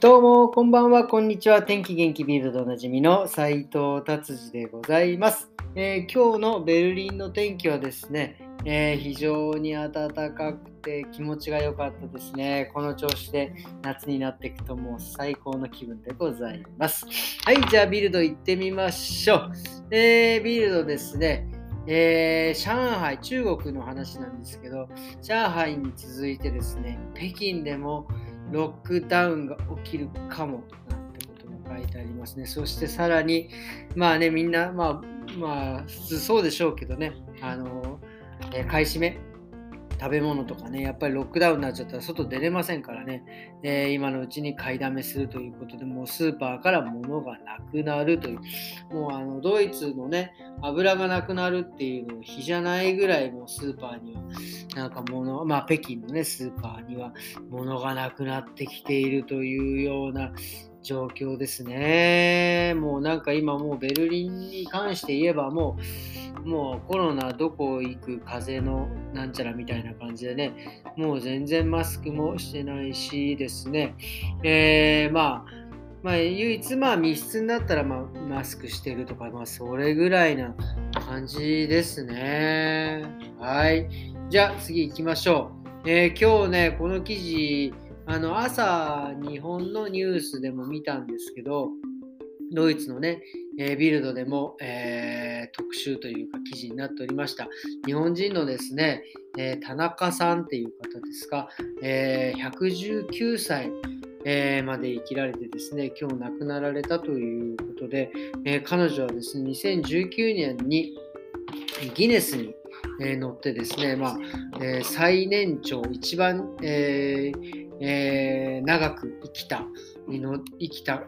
どうも、こんばんは、こんにちは。天気元気ビルドでおなじみの斉藤達治でございます、えー今日のベルリンの天気はですね、えー非常に暖かくて気持ちが良かったですね。この調子で夏になっていくともう最高の気分でございます。はい、じゃあビルド行ってみましょう。えービルドですね、えー上海、中国の話なんですけど、上海に続いてですね、北京でもロックダウンが起きるかもなんてことも書いてありますね。そしてさらに、まあね、みんな、まあ、まあ、普通そうでしょうけどね、あの、えー買い占め、食べ物とかね、やっぱりロックダウンになっちゃったら外出れませんからね、えー今のうちに買いだめするということで、もうスーパーから物がなくなるという、もうあのドイツのね、油がなくなるっていうの日じゃないぐらいもうスーパーにはなんか物、まあ北京のね、スーパーには物がなくなってきているというような状況ですね。もなんか今もうベルリンに関して言えばもう、もうコロナどこ行く風のなんちゃらみたいな感じでね、もう全然マスクもしてないしですね、えー、まあ、まあ、唯一まあ密室になったらまあマスクしてるとか、まあそれぐらいな感じですね。はい。じゃあ次行きましょう。えー今日ね、この記事、あの朝、日本のニュースでも見たんですけど、ドイツのね、えービルドでも、えー特集というか記事になっておりました。日本人のですね、えー田中さんっていう方ですが、えー119歳、えまで生きられてですね、今日亡くなられたということで、え彼女はですね、2019年にギネスに、えー載ってですね、まあえ最年長、一番、えーえー長く生きた、生きた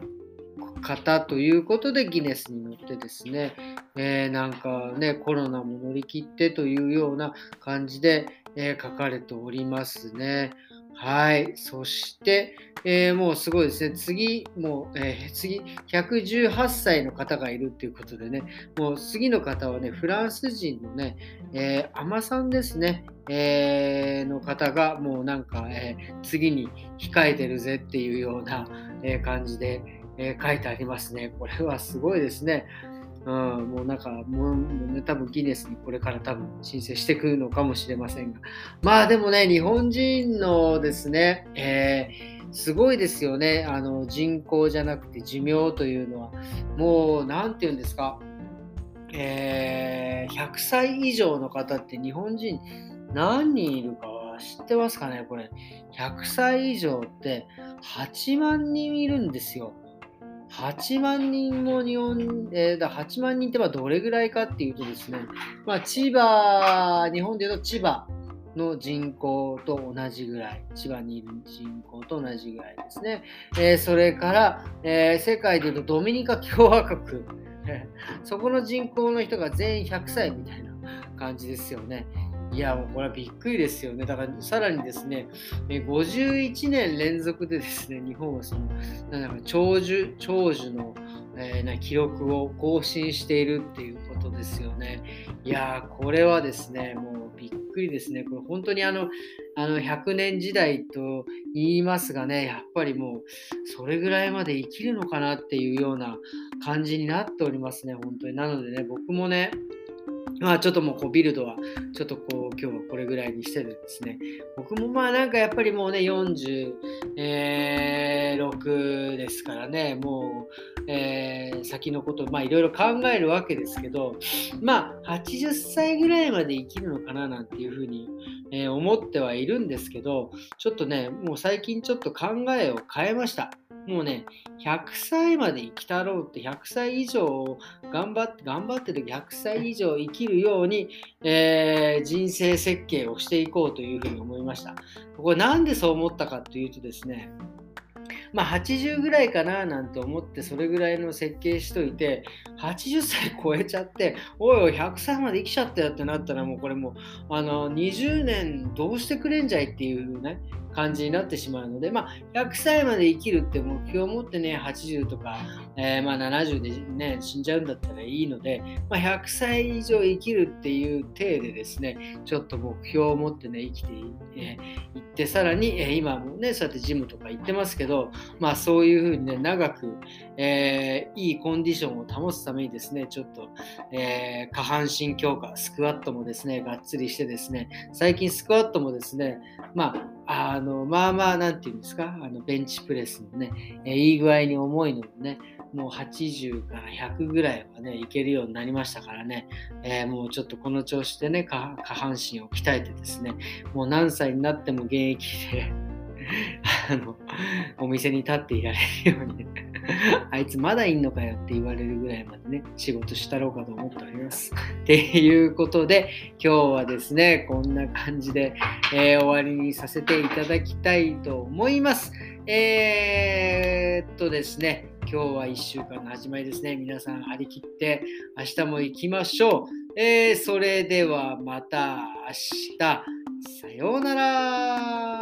方ということでギネスに乗ってですね、えーなんかね、コロナも乗り切ってというような感じで、えー書かれておりますね。はい。そして、えーもうすごいですね。次、もう、えー次、118歳の方がいるっていうことでね、もう次の方はね、フランス人のね、えー、アマさんですね、えーの方がもうなんか、え次に控えてるぜっていうような、え感じで、えー書いてありますね。これはすごいですね。うん、もうなんかもうもうね、多分ギネスにこれから多分申請してくるのかもしれませんが。まあでもね、日本人のですね、えーすごいですよね。あの人口じゃなくて寿命というのは、もう、なんて言うんですか、えー100歳以上の方って日本人何人いるか知ってますかねこれ。100歳以上って8万人いるんですよ。8万人も日本、えーだ8万人ってまあどれぐらいかっていうとですね、まあ、千葉、日本でいうと千葉の人口と同じぐらい、千葉にいる人口と同じぐらいですね。えーそれから、えー世界でいうとドミニカ共和国、そこの人口の人が全員100歳みたいな感じですよね。いや、もうこれはびっくりですよね。だからさらにですね、51年連続でですね、日本はその、なんだか長寿、長寿の、えーな記録を更新しているっていうことですよね。いやー、これはですね、もうびっくりですね。これ本当にあの、あの100年時代と言いますがね、やっぱりもうそれぐらいまで生きるのかなっていうような感じになっておりますね、本当に。なのでね、僕もね、まあちょっともうこうビルドはちょっとこう今日はこれぐらいにしてるんですね、僕もまあなんかやっぱりもうね40 46ですからね、もう、えー先のことまあいろいろ考えるわけですけど、まあ80歳ぐらいまで生きるのかななんていうふうに、えー思ってはいるんですけど、ちょっとね、もう最近ちょっと考えを変えました。もうね、100歳まで生きたろうって、100歳以上頑張って、頑張ってる100歳以上生きるように、えー人生設計をしていこうというふうに思いました。これなんでそう思ったかというとですね、まあ80ぐらいかななんて思ってそれぐらいの設計しといて80歳超えちゃっておいおい100歳まで生きちゃったよってなったらもうこれもうあの20年どうしてくれんじゃいっていうね感じになってしまうので、まあ、100歳まで生きるって目標を持ってね80とか、えーまあ、70で、ね、死んじゃうんだったらいいので、まあ、100歳以上生きるっていう体でですねちょっと目標を持ってね生きてい,、えーってさらに、えー今もねそうやってジムとか行ってますけどまあ、そういうふうにね、長く、えー、いいコンディションを保つためにですね、ちょっと、えー、下半身強化、スクワットもですね、がっつりしてですね、最近スクワットもですね、まあ、あのまあまあ、なんていうんですか、あのベンチプレスのね、えー、いい具合に重いのもね、もう80から100ぐらいはね、いけるようになりましたからね、えー、もうちょっとこの調子でね、下半身を鍛えてですね、もう何歳になっても現役であの、お店に立っていられるように、あいつまだいんのかよって言われるぐらいまでね、仕事したろうかと思っております。っていうことで、今日はですね、こんな感じで、えー、終わりにさせていただきたいと思います。えー、っとですね、今日は1週間の始まりですね。皆さん張り切って明日も行きましょう。えー、それではまた明日。さようなら。